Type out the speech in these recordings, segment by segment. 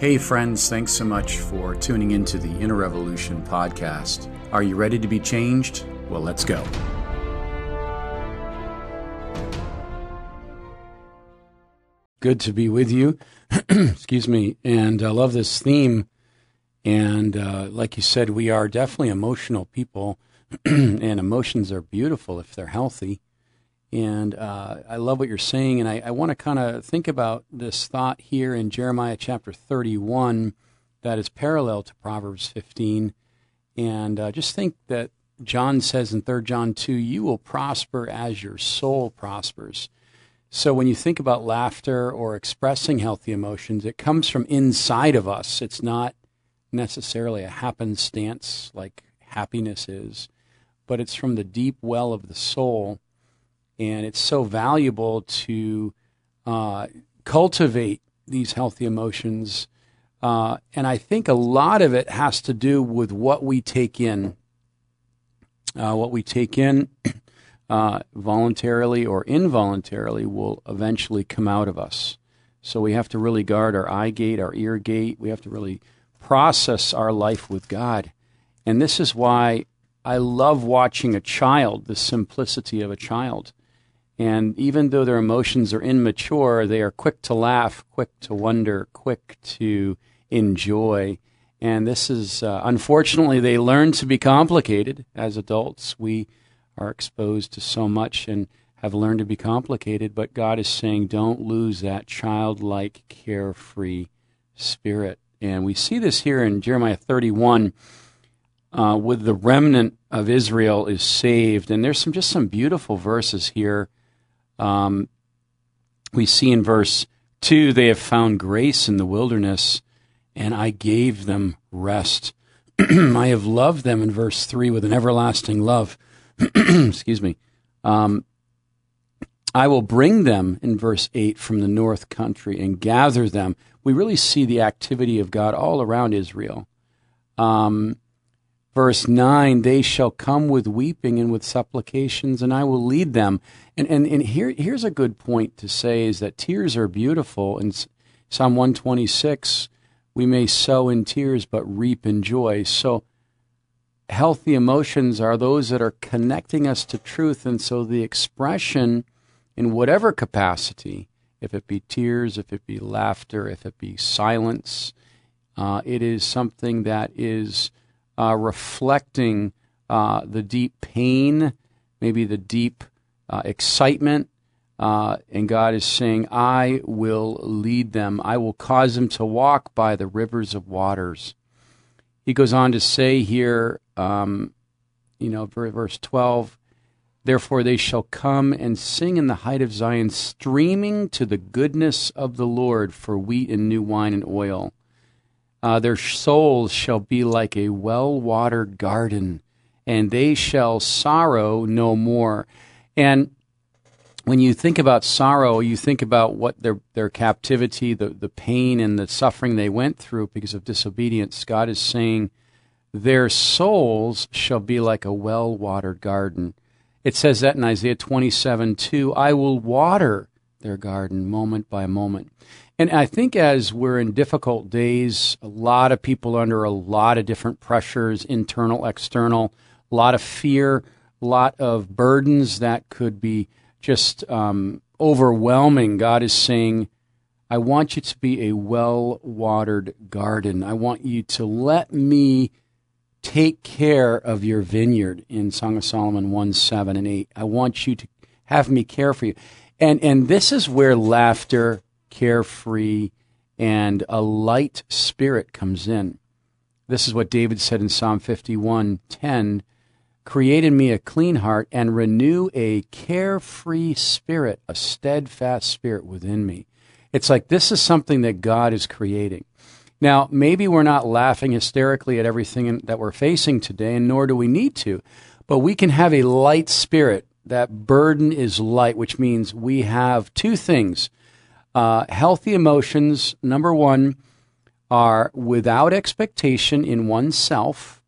Hey, friends, thanks so much for tuning into the Inner Revolution podcast. Are you ready to be changed? Well, let's go. Good to be with you. Excuse me. And I love this theme. And uh, like you said, we are definitely emotional people, and emotions are beautiful if they're healthy. And uh, I love what you're saying. And I, I want to kind of think about this thought here in Jeremiah chapter 31 that is parallel to Proverbs 15. And uh, just think that John says in 3 John 2, you will prosper as your soul prospers. So when you think about laughter or expressing healthy emotions, it comes from inside of us. It's not necessarily a happenstance like happiness is, but it's from the deep well of the soul and it's so valuable to uh, cultivate these healthy emotions. Uh, and I think a lot of it has to do with what we take in. Uh, what we take in uh, voluntarily or involuntarily will eventually come out of us. So we have to really guard our eye gate, our ear gate. We have to really process our life with God. And this is why I love watching a child, the simplicity of a child. And even though their emotions are immature, they are quick to laugh, quick to wonder, quick to enjoy. And this is, uh, unfortunately, they learn to be complicated as adults. We are exposed to so much and have learned to be complicated, but God is saying, don't lose that childlike, carefree spirit. And we see this here in Jeremiah 31 uh, with the remnant of Israel is saved. And there's some just some beautiful verses here um, we see in verse 2 they have found grace in the wilderness, and I gave them rest. I have loved them in verse 3 with an everlasting love. Excuse me. Um, I will bring them in verse 8 from the north country and gather them. We really see the activity of God all around Israel. Um, verse 9 they shall come with weeping and with supplications and i will lead them. And and, and here here's a good point to say is that tears are beautiful. In psalm 126 we may sow in tears but reap in joy. So healthy emotions are those that are connecting us to truth. And so the expression in whatever capacity if it be tears if it be laughter if it be silence uh, it is something that is uh, reflecting uh, the deep pain, maybe the deep uh, excitement. Uh, and God is saying, I will lead them. I will cause them to walk by the rivers of waters. He goes on to say here, um, you know, verse 12, Therefore they shall come and sing in the height of Zion, streaming to the goodness of the Lord for wheat and new wine and oil. Uh, their souls shall be like a well watered garden, and they shall sorrow no more. And when you think about sorrow, you think about what their their captivity, the, the pain and the suffering they went through because of disobedience. God is saying, Their souls shall be like a well watered garden. It says that in Isaiah 27 2 I will water their garden moment by moment. And I think as we're in difficult days, a lot of people under a lot of different pressures, internal, external, a lot of fear, a lot of burdens that could be just um, overwhelming. God is saying, I want you to be a well watered garden. I want you to let me take care of your vineyard in Song of Solomon 1 7 and 8. I want you to have me care for you. And, and this is where laughter carefree, and a light spirit comes in. This is what David said in Psalm 51:10, "Create in me a clean heart and renew a carefree spirit, a steadfast spirit within me." It's like this is something that God is creating. Now, maybe we're not laughing hysterically at everything that we're facing today, and nor do we need to, but we can have a light spirit. That burden is light, which means we have two things uh, healthy emotions, number one, are without expectation in oneself.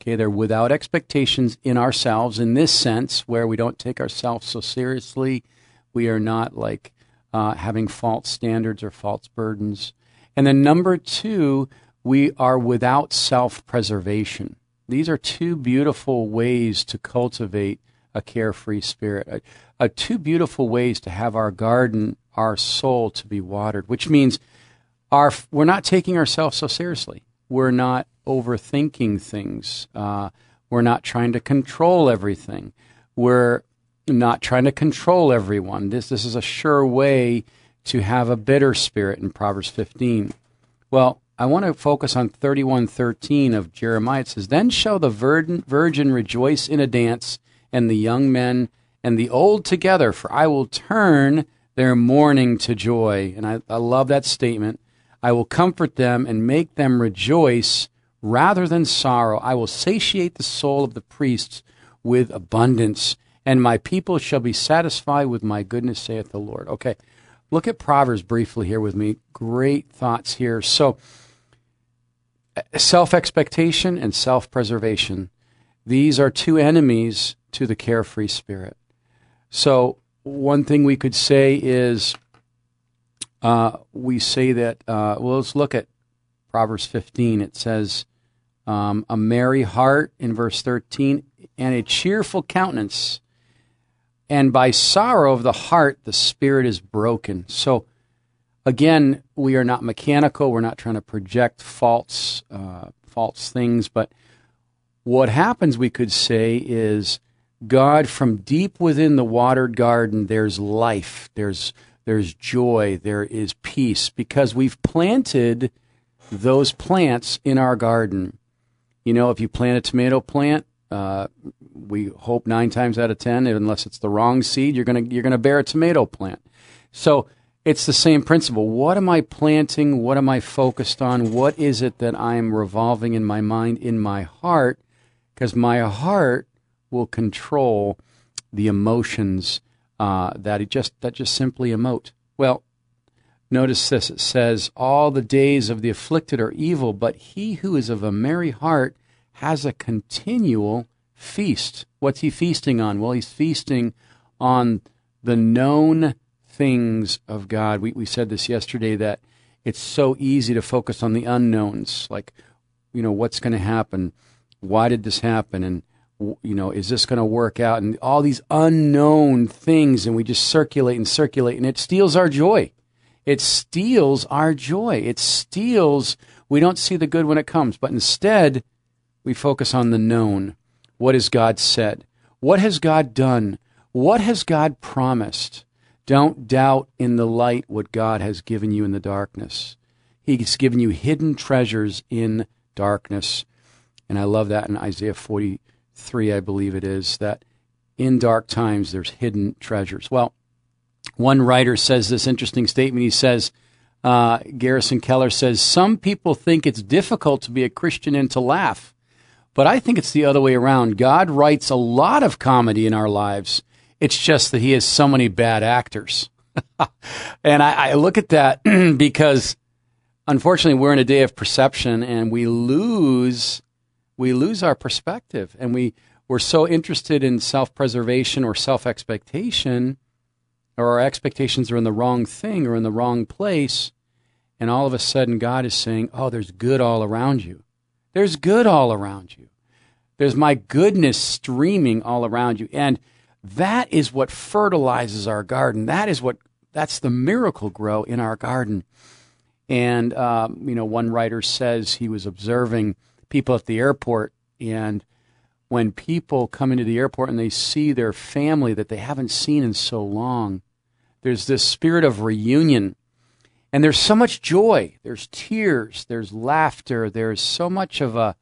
Okay, they're without expectations in ourselves in this sense, where we don't take ourselves so seriously. We are not like uh, having false standards or false burdens. And then number two, we are without self preservation. These are two beautiful ways to cultivate a carefree spirit, uh, two beautiful ways to have our garden, our soul to be watered, which means our, we're not taking ourselves so seriously. We're not overthinking things. Uh, we're not trying to control everything. We're not trying to control everyone. This, this is a sure way to have a bitter spirit in Proverbs 15. Well, I want to focus on 31:13 of Jeremiah. It says, "Then shall the virgin, virgin rejoice in a dance, and the young men and the old together, for I will turn their mourning to joy." And I, I love that statement. I will comfort them and make them rejoice rather than sorrow. I will satiate the soul of the priests with abundance, and my people shall be satisfied with my goodness, saith the Lord. Okay, look at Proverbs briefly here with me. Great thoughts here. So, self expectation and self preservation, these are two enemies to the carefree spirit. So, one thing we could say is uh, we say that, uh, well, let's look at Proverbs 15. It says, um, a merry heart in verse 13, and a cheerful countenance. And by sorrow of the heart, the spirit is broken. So, again, we are not mechanical. We're not trying to project false, uh, false things. But what happens, we could say, is God, from deep within the watered garden, there's life, there's there's joy, there is peace, because we've planted those plants in our garden. You know, if you plant a tomato plant, uh, we hope nine times out of ten, unless it's the wrong seed, you're gonna you're gonna bear a tomato plant. So it's the same principle. What am I planting? What am I focused on? What is it that I'm revolving in my mind, in my heart? Because my heart will control the emotions uh, that it just that just simply emote. Well, notice this: it says, "All the days of the afflicted are evil, but he who is of a merry heart has a continual feast." What's he feasting on? Well, he's feasting on the known things of God. We we said this yesterday that it's so easy to focus on the unknowns, like you know what's going to happen, why did this happen, and you know, is this going to work out? And all these unknown things, and we just circulate and circulate, and it steals our joy. It steals our joy. It steals, we don't see the good when it comes, but instead, we focus on the known. What has God said? What has God done? What has God promised? Don't doubt in the light what God has given you in the darkness. He's given you hidden treasures in darkness. And I love that in Isaiah 40, 3, I believe it is, that in dark times there's hidden treasures. Well, one writer says this interesting statement. He says, uh, Garrison Keillor says, Some people think it's difficult to be a Christian and to laugh, but I think it's the other way around. God writes a lot of comedy in our lives. It's just that He has so many bad actors. and I, I look at that because unfortunately we're in a day of perception and we lose we lose our perspective and we, we're so interested in self preservation or self expectation, or our expectations are in the wrong thing or in the wrong place. And all of a sudden, God is saying, Oh, there's good all around you. There's good all around you. There's my goodness streaming all around you. And that is what fertilizes our garden. That is what, that's the Miracle-Gro in our garden. And, um, you know, one writer says he was observing people at the airport and when people come into the airport and they see their family that they haven't seen in so long, there's this spirit of reunion. And there's so much joy. There's tears. There's laughter. There's so much of a,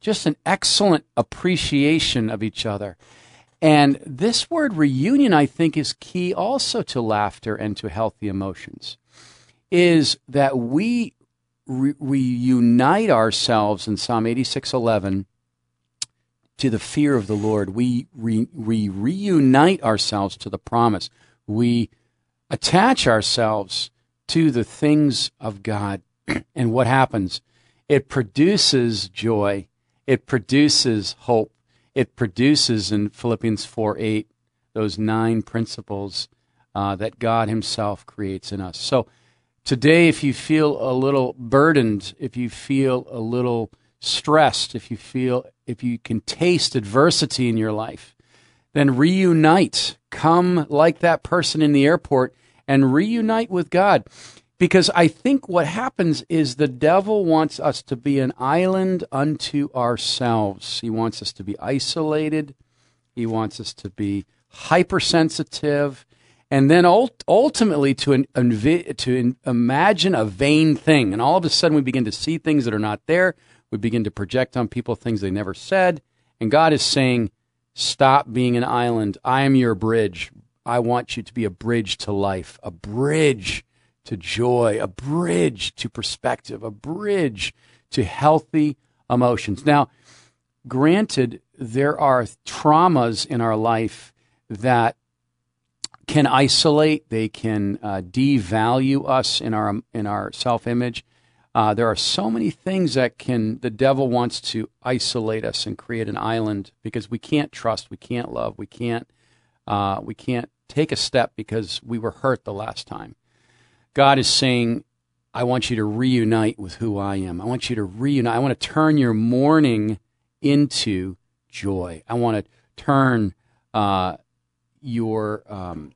just an excellent appreciation of each other. And this word reunion, I think, is key also to laughter and to healthy emotions. Is that we re- reunite ourselves in Psalm 86:11 to the fear of the Lord. We, re- we reunite ourselves to the promise. We attach ourselves to the things of God. and what happens? It produces joy. It produces hope. It produces in Philippians 4 8 those nine principles uh, that God Himself creates in us. So Today, if you feel a little burdened, if you feel a little stressed, if you feel, if you can taste adversity in your life, then reunite. Come like that person in the airport and reunite with God. Because I think what happens is the devil wants us to be an island unto ourselves. He wants us to be isolated. He wants us to be hypersensitive. And then ultimately to, to imagine a vain thing. And all of a sudden we begin to see things that are not there. We begin to project on people things they never said. And God is saying, stop being an island. I am your bridge. I want you to be a bridge to life, a bridge to joy, a bridge to perspective, a bridge to healthy emotions. Now, granted, there are traumas in our life that can isolate, they can uh, devalue us in our in our self image. Uh, there are so many things that can the devil wants to isolate us and create an island because we can't trust, we can't love, we can't uh, we can't take a step because we were hurt the last time. God is saying, I want you to reunite with who I am. I want you to reunite. I want to turn your mourning into joy. I want to turn uh, your um,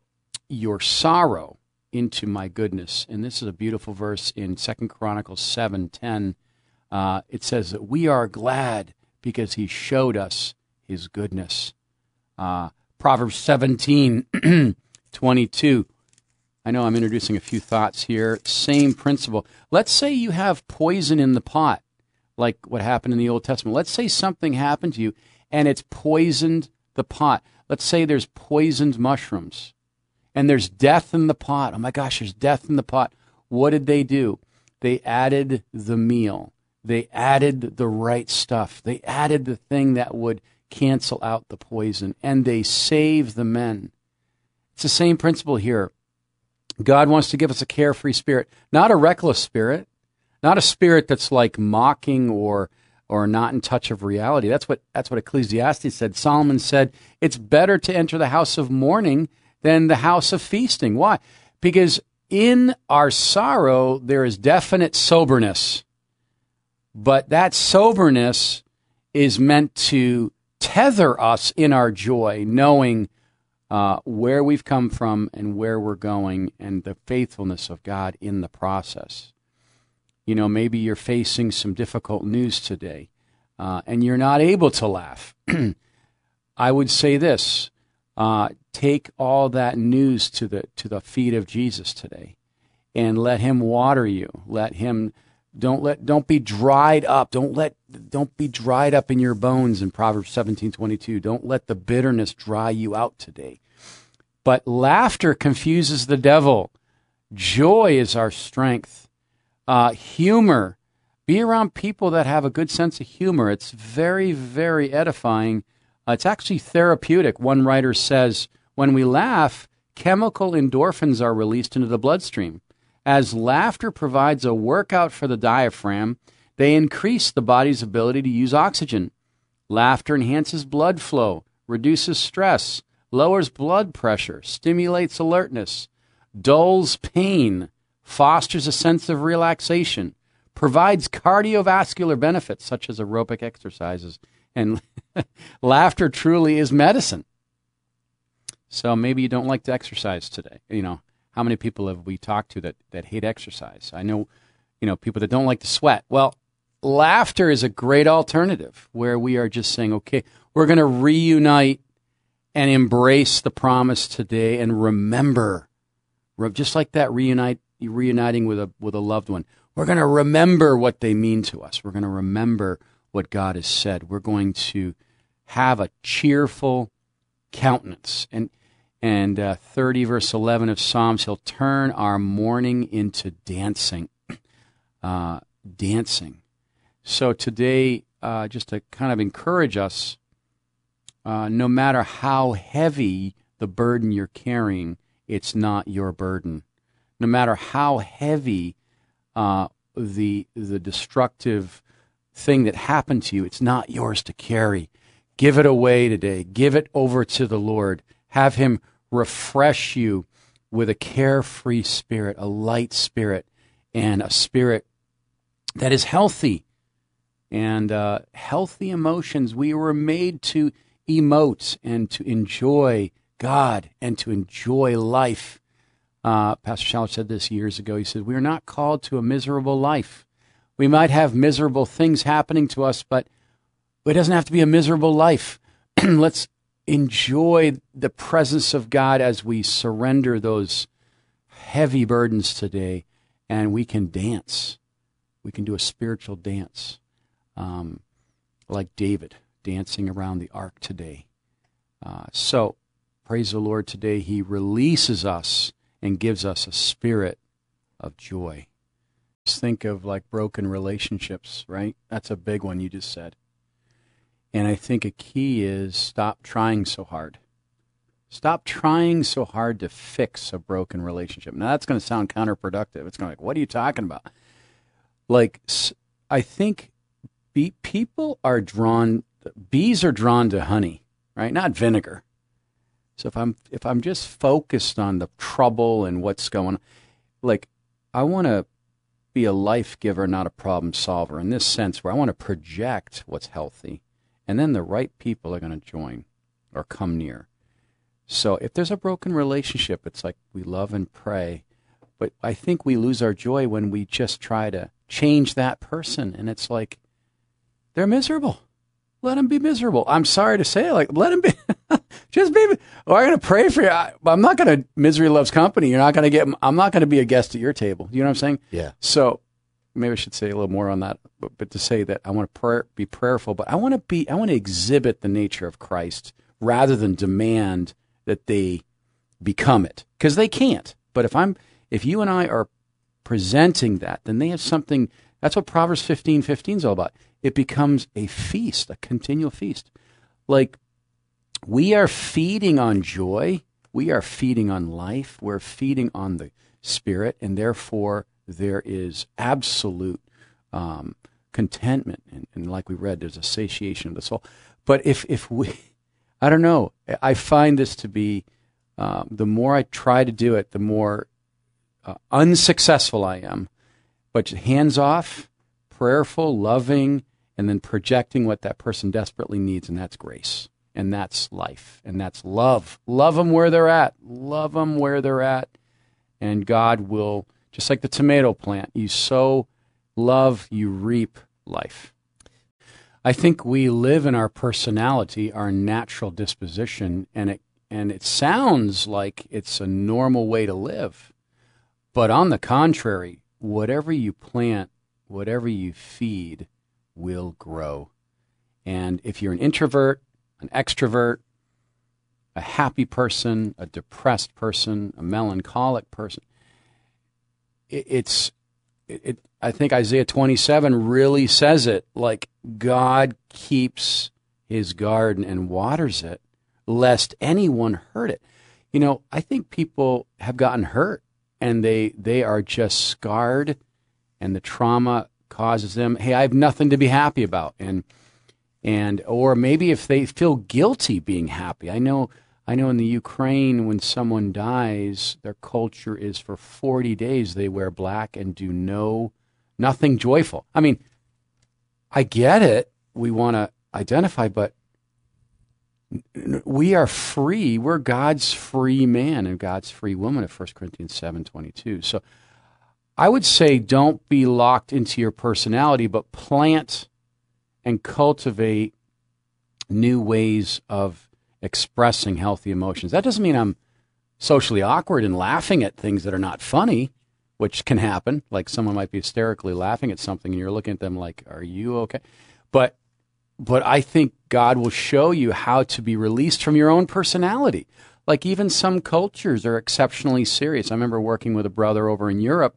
your sorrow into my goodness. And this is a beautiful verse in Second Chronicles seven ten. Uh, it says that we are glad because He showed us His goodness. Uh, Proverbs seventeen twenty two. I know I'm introducing a few thoughts here. Same principle. Let's say you have poison in the pot, like what happened in the Old Testament. Let's say something happened to you and it's poisoned the pot. Let's say there's poisoned mushrooms and there's death in the pot. Oh my gosh, there's death in the pot. What did they do? They added the meal. They added the right stuff. They added the thing that would cancel out the poison and they saved the men. It's the same principle here. God wants to give us a carefree spirit, not a reckless spirit, not a spirit that's like mocking or or not in touch of reality. That's what that's what Ecclesiastes said. Solomon said, "It's better to enter the house of mourning than the house of feasting." Why? Because in our sorrow there is definite soberness. But that soberness is meant to tether us in our joy, knowing uh, where we've come from and where we're going and the faithfulness of God in the process. You know, maybe you're facing some difficult news today uh, and you're not able to laugh. I would say this uh, take all that news to the, to the feet of Jesus today and let him water you. Let him don't let don't be dried up. Don't let don't be dried up in your bones in Proverbs 17:22. Don't let the bitterness dry you out today. But laughter confuses the devil. Joy is our strength. Uh, humor. Be around people that have a good sense of humor. It's very, very edifying. Uh, it's actually therapeutic. One writer says, when we laugh, chemical endorphins are released into the bloodstream. As laughter provides a workout for the diaphragm, they increase the body's ability to use oxygen. Laughter enhances blood flow, reduces stress, lowers blood pressure, stimulates alertness, dulls pain, fosters a sense of relaxation, provides cardiovascular benefits such as aerobic exercises, and laughter truly is medicine. So maybe you don't like to exercise today. You know, how many people have we talked to that, that hate exercise? I know, you know, people that don't like to sweat. Well, laughter is a great alternative where we are just saying, okay, we're going to reunite and embrace the promise today and remember, just like that reunite, reuniting with a, with a loved one. We're going to remember what they mean to us. We're going to remember what God has said. We're going to have a cheerful countenance. And, and uh, 30 verse 11 of Psalms, he'll turn our mourning into dancing. Uh, dancing. So today, uh, just to kind of encourage us, uh, no matter how heavy the burden you're carrying, it's not your burden. No matter how heavy uh, the the destructive thing that happened to you, it's not yours to carry. Give it away today. Give it over to the Lord. Have Him refresh you with a carefree spirit, a light spirit, and a spirit that is healthy and uh, healthy emotions. We were made to emote and to enjoy God and to enjoy life. Uh, Pastor Schaller said this years ago. He said, We are not called to a miserable life. We might have miserable things happening to us, but it doesn't have to be a miserable life. Let's enjoy the presence of God as we surrender those heavy burdens today, and we can dance. We can do a spiritual dance, um, like David dancing around the ark today. Uh, so, praise the Lord today. He releases us and gives us a spirit of joy. Just think of like broken relationships, right? That's a big one you just said. And I think a key is stop trying so hard. Stop trying so hard to fix a broken relationship. Now that's going to sound counterproductive. It's going to like, what are you talking about? Like, I think be, people are drawn. Bees are drawn to honey, right? Not vinegar. So if I'm if I'm just focused on the trouble and what's going on, like I want to be a life giver, not a problem solver. In this sense, where I want to project what's healthy, and then the right people are going to join or come near. So if there's a broken relationship, it's like we love and pray, but I think we lose our joy when we just try to change that person, and it's like they're miserable. Let them be miserable. I'm sorry to say, like let them be. just be. Oh, or I'm going to pray for you. I, I'm not going to. Misery loves company. You're not going to get. I'm not going to be a guest at your table. You know what I'm saying? Yeah. So maybe I should say a little more on that, but, but to say that I want to pray, be prayerful, but I want to be. I want to exhibit the nature of Christ rather than demand that they become it because they can't. But if I'm, if you and I are presenting that, then they have something. That's what Proverbs 15, 15 is all about. It becomes a feast, a continual feast. Like we are feeding on joy. We are feeding on life. We're feeding on the spirit, and therefore there is absolute um, contentment. And, and, like we read, there's a satiation of the soul. But if if we I don't know. I find this to be um, the more I try to do it, the more uh, unsuccessful I am. But hands off, prayerful, loving, and then projecting what that person desperately needs, and that's grace, and that's life, and that's love. Love them where they're at. Love them where they're at, and God will, just like the tomato plant, you sow love, you reap life. I think we live in our personality, our natural disposition, and it and it sounds like it's a normal way to live. But on the contrary, whatever you plant, whatever you feed will grow. And if you're an introvert, an extrovert, a happy person, a depressed person, a melancholic person, it, it's it, it, I think Isaiah 27 really says it like God keeps his garden and waters it lest anyone hurt it. You know, I think people have gotten hurt and they they are just scarred and the trauma causes them, hey, I have nothing to be happy about and and or maybe if they feel guilty being happy. I know I know in the Ukraine, when someone dies, their culture is for 40 days they wear black and do no, nothing joyful. I mean, I get it. We want to identify, but we are free. We're God's free man and God's free woman of 1 Corinthians 7:22. So I would say don't be locked into your personality, but plant and cultivate new ways of expressing healthy emotions. That doesn't mean I'm socially awkward and laughing at things that are not funny, which can happen. Like someone might be hysterically laughing at something and you're looking at them like, "Are you okay?" But but I think God will show you how to be released from your own personality. Like even some cultures are exceptionally serious. I remember working with a brother over in Europe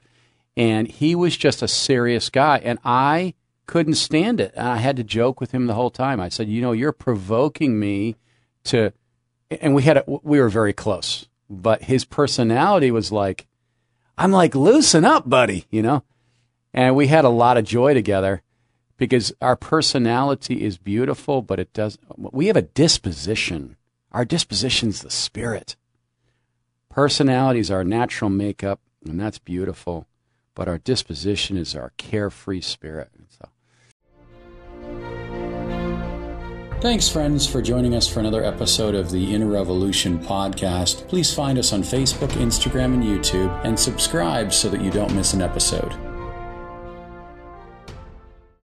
and he was just a serious guy and I couldn't stand it. And I had to joke with him the whole time. I said, "You know, you're provoking me to, and we had a, we were very close, but his personality was like, I'm like, loosen up, buddy, you know? And we had a lot of joy together because our personality is beautiful, but it does, we have a disposition. Our disposition's the spirit. Personality is our natural makeup, and that's beautiful. But our disposition is our carefree spirit. So. Thanks, friends, for joining us for another episode of the Inner Revolution podcast. Please find us on Facebook, Instagram, and YouTube, and subscribe so that you don't miss an episode.